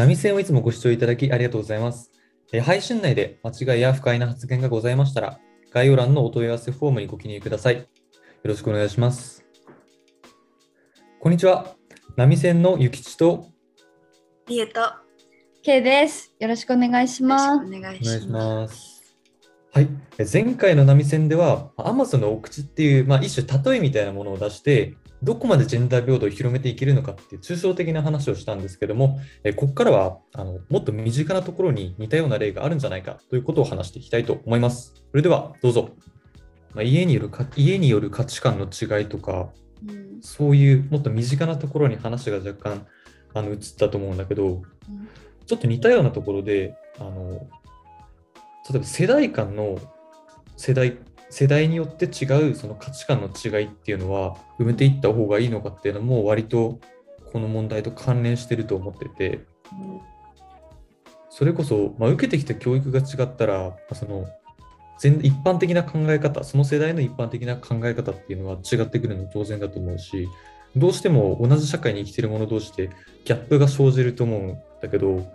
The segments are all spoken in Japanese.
波線をいつもご視聴いただきありがとうございます。えー配信内で間違いや不快な発言がございましたら、概要欄のお問い合わせフォームにご記入ください。よろしくお願いします。こんにちは。波線のゆきちとリエとよ K です。よろしくお願いします。くお願いお願いしします。はい。え前回の波線では、Amazon のお口っていう、まあ、一種例えみたいなものを出して、どこまでジェンダー平等を広めていけるのかっていう抽象的な話をしたんですけども、えここからはあのもっと身近なところに似たような例があるんじゃないかということを話していきたいと思います。それではどうぞ。まあ、家によるか家による価値観の違いとか、うんそういうもっと身近なところに話が若干あの移ったと思うんだけど、ちょっと似たようなところで、あの例えば世代間の世代世代によって違うその価値観の違いっていうのは埋めていった方がいいのかっていうのも割とこの問題と関連してると思ってて。それこそ、まあ、受けてきた教育が違ったら、まその全一般的な考え方その世代の一般的な考え方っていうのは違ってくるの当然だと思うしどうしても同じ社会に生きてる者同士でギャップが生じると思うんだけど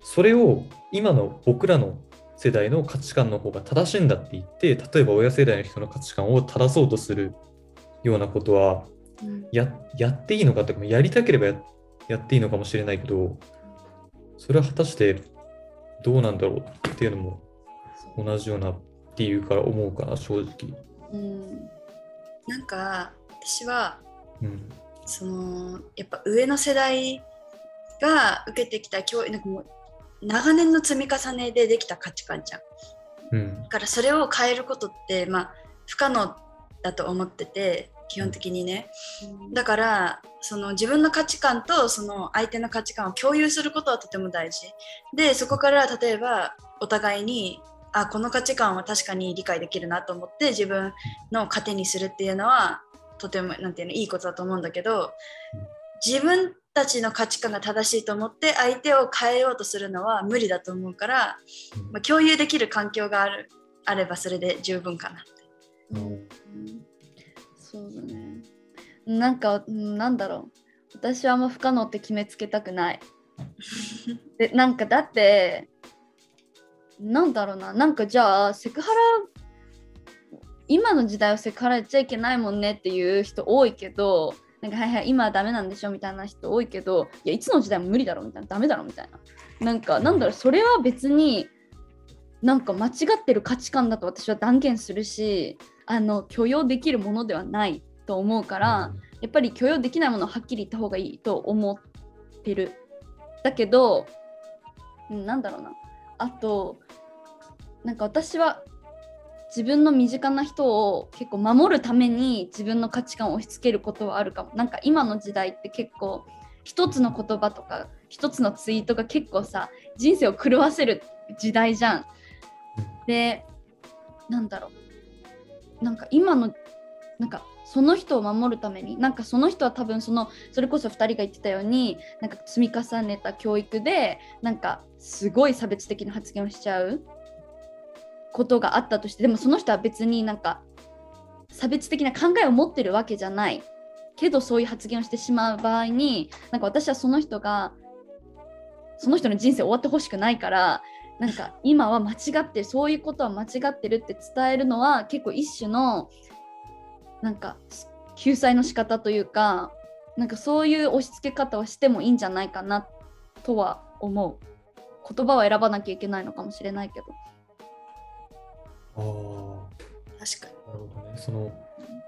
それを今の僕らの世代の価値観の方が正しいんだって言って例えば親世代の人の価値観を正そうとするようなことはうん。ややっていいのかとかやりたければややっていいのかもしれないけどそれは果たしてどうなんだろうっていうのも同じようなっていうから思うかな正直。うん。なんか私はうん。そのやっぱ上の世代が受けてきた教育なんかもう長年の積み重ねでできた価値観じゃん。うんだからそれを変えることってまあ不可能だと思ってて基本的にね。だからその自分の価値観とその相手の価値観を共有することはとても大事でそこから例えばお互いにあこの価値観は確かに理解できるなと思って自分の糧にするっていうのはとてもなんていうのいいことだと思うんだけど自分たちの価値観が正しいと思って相手を変えようとするのは無理だと思うから、まあ、共有できる環境があるあればそれで十分かなって。うんうんそうだね。なんか、うんなんだろう。私はあんま不可能って決めつけたくない。で、なんかだって、なんだろうな。なんかじゃあ、セクハラ、今の時代はセクハラやっちゃいけないもんねっていう人多いけど、なんかはいはい、今はダメなんでしょみたいな人多いけど、いや、いつの時代も無理だろみたいな、ダメだろみたいな。なんか、なんだろう、それは別に、なんか間違ってる価値観だと私は断言するし、あの許容できるものではないと思うから、やっぱり許容できないものははっきり言った方がいいと思ってる。だけど、うんなんだろうな。あと、なんか私は自分の身近な人を結構守るために自分の価値観を押し付けることはあるかも。なんか今の時代って結構一つの言葉とか一つのツイートが結構さ人生を狂わせる時代じゃん。でなんだろうなんか今のなんかその人を守るためになんかその人は多分そのそれこそ2人が言ってたようになんか積み重ねた教育でなんかすごい差別的な発言をしちゃうことがあったとしてでもその人は別になんか差別的な考えを持ってるわけじゃないけどそういう発言をしてしまう場合になんか私はその人がその人の人生終わってほしくないからなんか今は間違ってそういうことは間違ってるって伝えるのは結構一種のなんか救済の仕方というかなんかそういう押し付け方をしてもいいんじゃないかなとは思う。言葉は選ばなきゃいけないのかもしれないけど。ああ確かに。なるほどね。その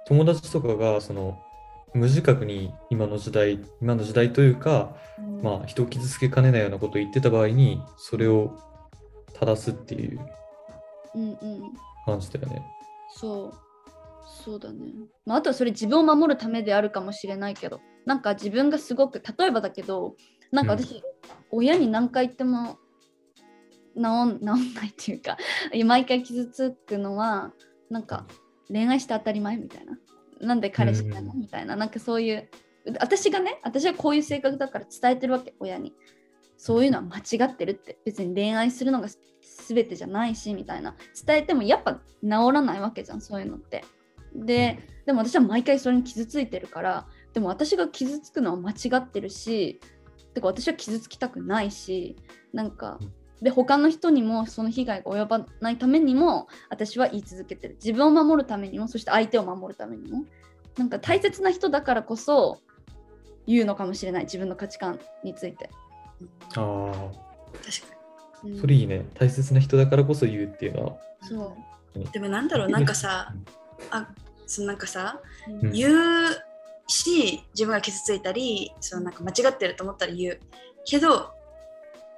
友達とかがその無自覚に今の時代今の時代というか、まあ、人を傷つけかねないようなことを言ってた場合にそれを正すっていううんうん感じだよね。そう。そうだね、まあ、あとはそれ自分を守るためであるかもしれないけどなんか自分がすごく例えばだけどなんか私、親に何回言っても治ん治んないっていうか毎回傷つくのはなんか恋愛して当たり前みたいな。なんで彼氏なのうんみたいななんかそういう私がね私はこういう性格だから伝えてるわけ親に。そういうのは間違ってるって。別に恋愛するのが全てじゃないしみたいな。伝えてもやっぱ治らないわけじゃんそういうのって。ででも私は毎回それに傷ついてるからでも私が傷つくのは間違ってるしてか私は傷つきたくないしなんかで他の人にもその被害が及ばないためにも私は言い続けてる。自分を守るためにもそして相手を守るためにも。なんか大切な人だからこそ言うのかもしれない。自分の価値観について。ああ、確かうん。それいいね。大切な人だからこそ言うっていうのは。そう。にでもなんだろうなんかさあそのなんかさうん。言うし自分が傷ついたりそのなんか間違ってると思ったら言う。けど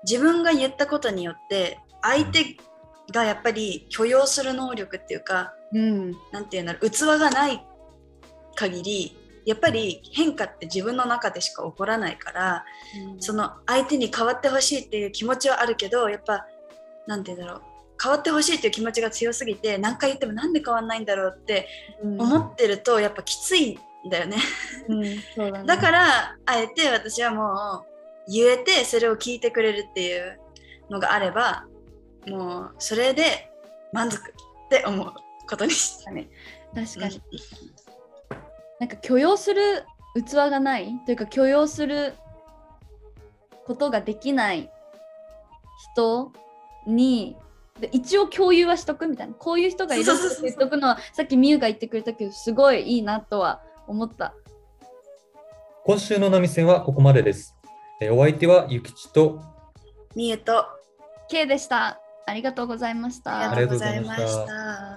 自分が言ったことによって相手がやっぱり許容する能力っていうかうん。なんていうんだろう器がない限りやっぱり変化って自分の中でしか起こらないからその相手に変わってほしいっていう気持ちはあるけどやっぱなんて言うんだろう変わってほしいっていう気持ちが強すぎて何回言ってもなんで変わんないんだろうってうん。思ってるとやっぱきついんだよね。うんだからあえて私はもう言えてそれを聞いてくれるっていうのがあればもうそれで満足って思うことにしたね。確かになんか許容する器がないというか許容することができない人にで一応共有はしとくみたいなこういう人がいるって言っとくのはさっきみゆが言ってくれたけどすごいいいなとは思った今週の波線はここまでです。えーお相手はゆきちと。みゆと。K でした。ありがとうございました。ありがとうございまありがとうございました。